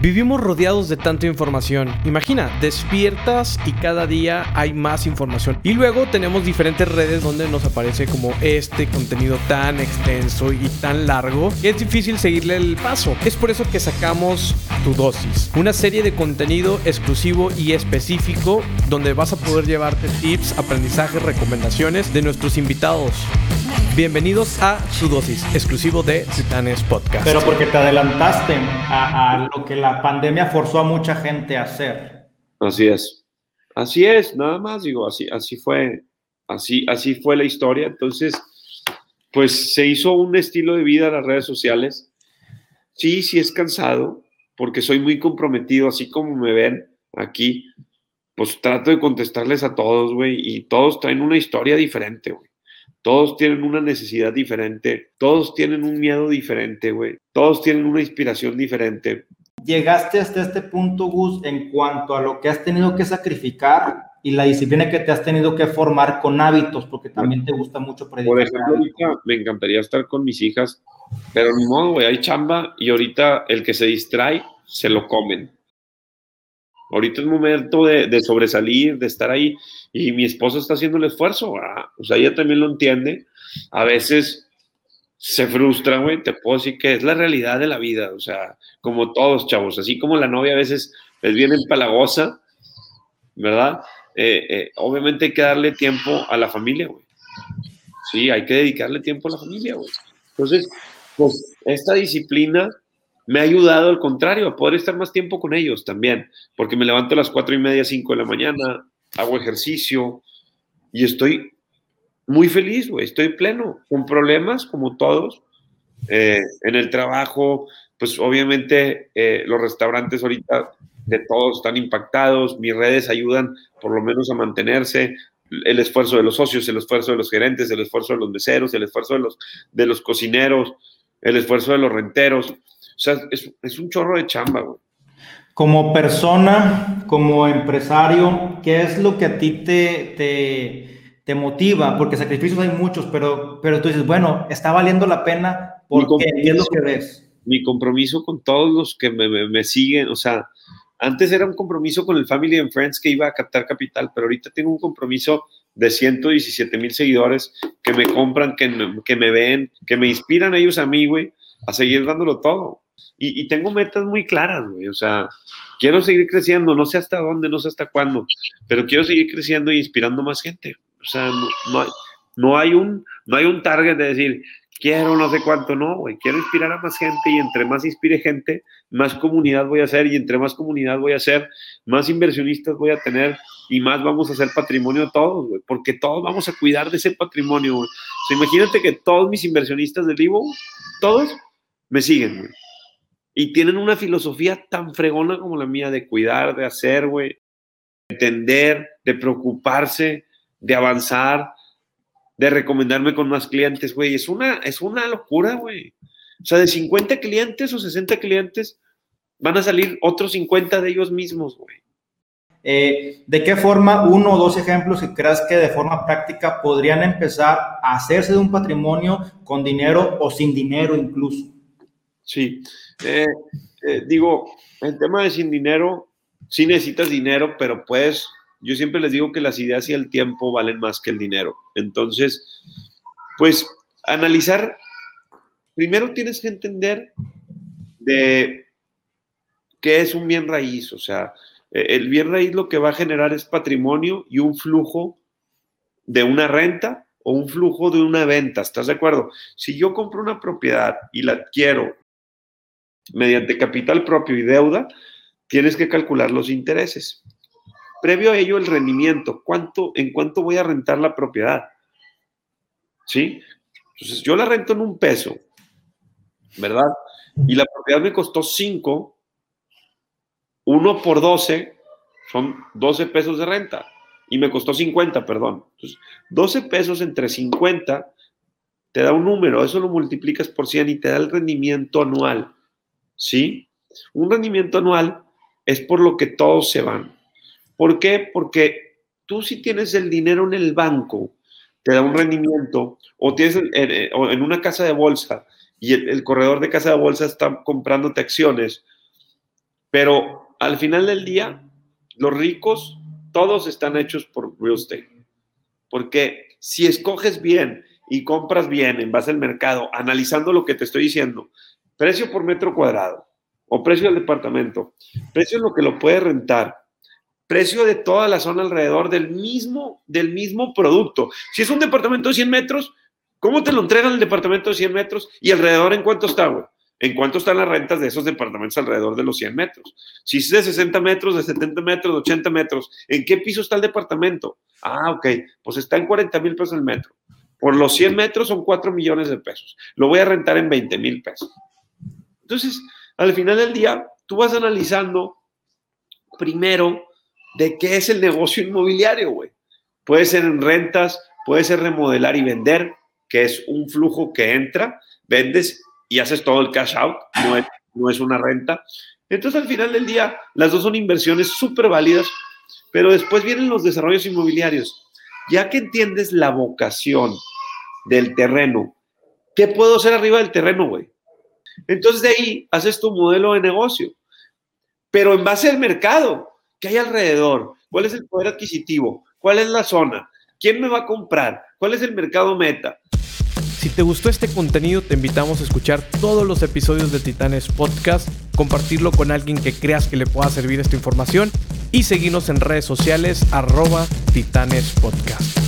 Vivimos rodeados de tanta información. Imagina, despiertas y cada día hay más información. Y luego tenemos diferentes redes donde nos aparece como este contenido tan extenso y tan largo que es difícil seguirle el paso. Es por eso que sacamos Tu Dosis, una serie de contenido exclusivo y específico donde vas a poder llevarte tips, aprendizajes, recomendaciones de nuestros invitados. Bienvenidos a Su Dosis, exclusivo de Titanes Podcast. Pero porque te adelantaste a, lo que la pandemia forzó a mucha gente a hacer. Así es. Así es, nada más digo, así, así fue, así, así fue la historia. Entonces, pues se hizo un estilo de vida en las redes sociales. Sí, sí es cansado, porque soy muy comprometido, así como me ven aquí, pues trato de contestarles a todos, güey, y todos traen una historia diferente, güey. Todos tienen una necesidad diferente, todos tienen un miedo diferente, güey. Todos tienen una inspiración diferente. Llegaste hasta este punto, Gus, en cuanto a lo que has tenido que sacrificar y la disciplina que te has tenido que formar con hábitos, porque también te gusta mucho predicar. Por ejemplo, ahorita me encantaría estar con mis hijas, pero ni modo, güey, hay chamba y ahorita el que se distrae, se lo comen. Ahorita es momento de, sobresalir, de estar ahí, y mi esposa está haciendo el esfuerzo, ah, o sea, ella también lo entiende. A veces se frustra, güey, te puedo decir que es la realidad de la vida, o sea, como todos, chavos, así como la novia a veces les viene empalagosa, ¿verdad? Eh, eh, obviamente hay que darle tiempo a la familia, güey. Sí, hay que dedicarle tiempo a la familia, güey. Entonces, pues esta disciplina me ha ayudado al contrario, a poder estar más tiempo con ellos también, porque me levanto a las cuatro y media, cinco de la mañana, hago ejercicio y estoy muy feliz, güey, estoy pleno, con problemas como todos, eh, en el trabajo, pues obviamente eh, los restaurantes ahorita de todos están impactados, mis redes ayudan por lo menos a mantenerse, el esfuerzo de los socios, el esfuerzo de los gerentes, el esfuerzo de los meseros, el esfuerzo de los, de los cocineros, el esfuerzo de los renteros. O sea, es, un chorro de chamba, güey. Como persona, como empresario, ¿qué es lo que a ti te, te, motiva? Porque sacrificios hay muchos, pero, pero tú dices, bueno, está valiendo la pena porque ¿qué es lo que ves? Mi compromiso con todos los que me, me, siguen, o sea, antes era un compromiso con el Family and Friends que iba a captar capital, pero ahorita tengo un compromiso de 117 mil seguidores que me compran, que, que me ven, que me inspiran ellos a mí, güey, a seguir dándolo todo. Y, tengo metas muy claras, güey. O sea, quiero seguir creciendo, no sé hasta dónde, no sé hasta cuándo, pero quiero seguir creciendo e inspirando más gente. O sea, no, hay, un, no hay un target de decir, quiero no sé cuánto, no, güey. Quiero inspirar a más gente y entre más inspire gente, más comunidad voy a hacer y entre más comunidad voy a hacer, más inversionistas voy a tener y más vamos a hacer patrimonio todos, güey. Porque todos vamos a cuidar de ese patrimonio, güey. O sea, imagínate que todos mis inversionistas del vivo, todos me siguen, güey y tienen una filosofía tan fregona como la mía de cuidar, de hacer, güey, de entender, de preocuparse, de avanzar, de recomendarme con más clientes, güey. Es una, es una locura, güey. O sea, de 50 clientes o 60 clientes van a salir otros 50 de ellos mismos, güey. Eh, ¿De qué forma, uno o dos ejemplos que creas que de forma práctica podrían empezar a hacerse de un patrimonio con dinero o sin dinero incluso? Sí, eh, eh, digo, el tema de sin dinero, sí necesitas dinero, pero pues yo siempre les digo que las ideas y el tiempo valen más que el dinero. Entonces, pues analizar, primero tienes que entender de qué es un bien raíz, o sea, e, el bien raíz lo que va a generar es patrimonio y un flujo de una renta o un flujo de una venta, ¿estás de acuerdo? Si yo compro una propiedad y la adquiero mediante capital propio y deuda, tienes que calcular los intereses. Previo a ello, el rendimiento. ¿Cuánto, ¿En cuánto voy a rentar la propiedad? ¿Sí? Entonces, yo la rento en un peso, ¿verdad? Y la propiedad me costó 5, 1 por 12 son 12 pesos de renta. Y me costó 50, perdón. Entonces, 12 pesos entre 50 te da un número, eso lo multiplicas por 100 y te da el rendimiento anual. ¿Sí? Un rendimiento anual es por lo que todos se van. ¿Por qué? Porque tú si tienes el dinero en el banco, te da un rendimiento, o tienes en, una casa de bolsa y el, corredor de casa de bolsa está comprándote acciones, Pero al final del día, los ricos, todos están hechos por real estate. Porque si escoges bien y compras bien en base al mercado, analizando lo que te estoy diciendo, precio por metro cuadrado o precio del departamento, precio en lo que lo puede rentar, precio de toda la zona alrededor del mismo, del mismo producto. Si es un departamento de 100 metros, ¿cómo te lo entregan el departamento de 100 metros? ¿Y alrededor en cuánto está, güey? ¿En cuánto están las rentas de esos departamentos alrededor de los 100 metros? Si es de 60 metros, de 70 metros, de 80 metros, ¿en qué piso está el departamento? Ah, ok, pues está en 40 mil pesos el metro. Por los 100 metros son 4 millones de pesos. Lo voy a rentar en 20 mil pesos. Entonces, al final del día, tú vas analizando primero de qué es el negocio inmobiliario, güey. Puede ser en rentas, puede ser remodelar y vender, que es un flujo que entra, vendes y haces todo el cash out, no es, no es una renta. Entonces, al final del día, las dos son inversiones súper válidas, pero después vienen los desarrollos inmobiliarios. Ya que entiendes la vocación del terreno, ¿qué puedo hacer arriba del terreno, güey? Entonces, de ahí haces tu modelo de negocio, pero en base al mercado, ¿qué hay alrededor? ¿Cuál es el poder adquisitivo? ¿Cuál es la zona? ¿Quién me va a comprar? ¿Cuál es el mercado meta? Si te gustó este contenido, te invitamos a escuchar todos los episodios de Titanes Podcast, compartirlo con alguien que creas que le pueda servir esta información y seguirnos en redes sociales arroba Titanes Podcast.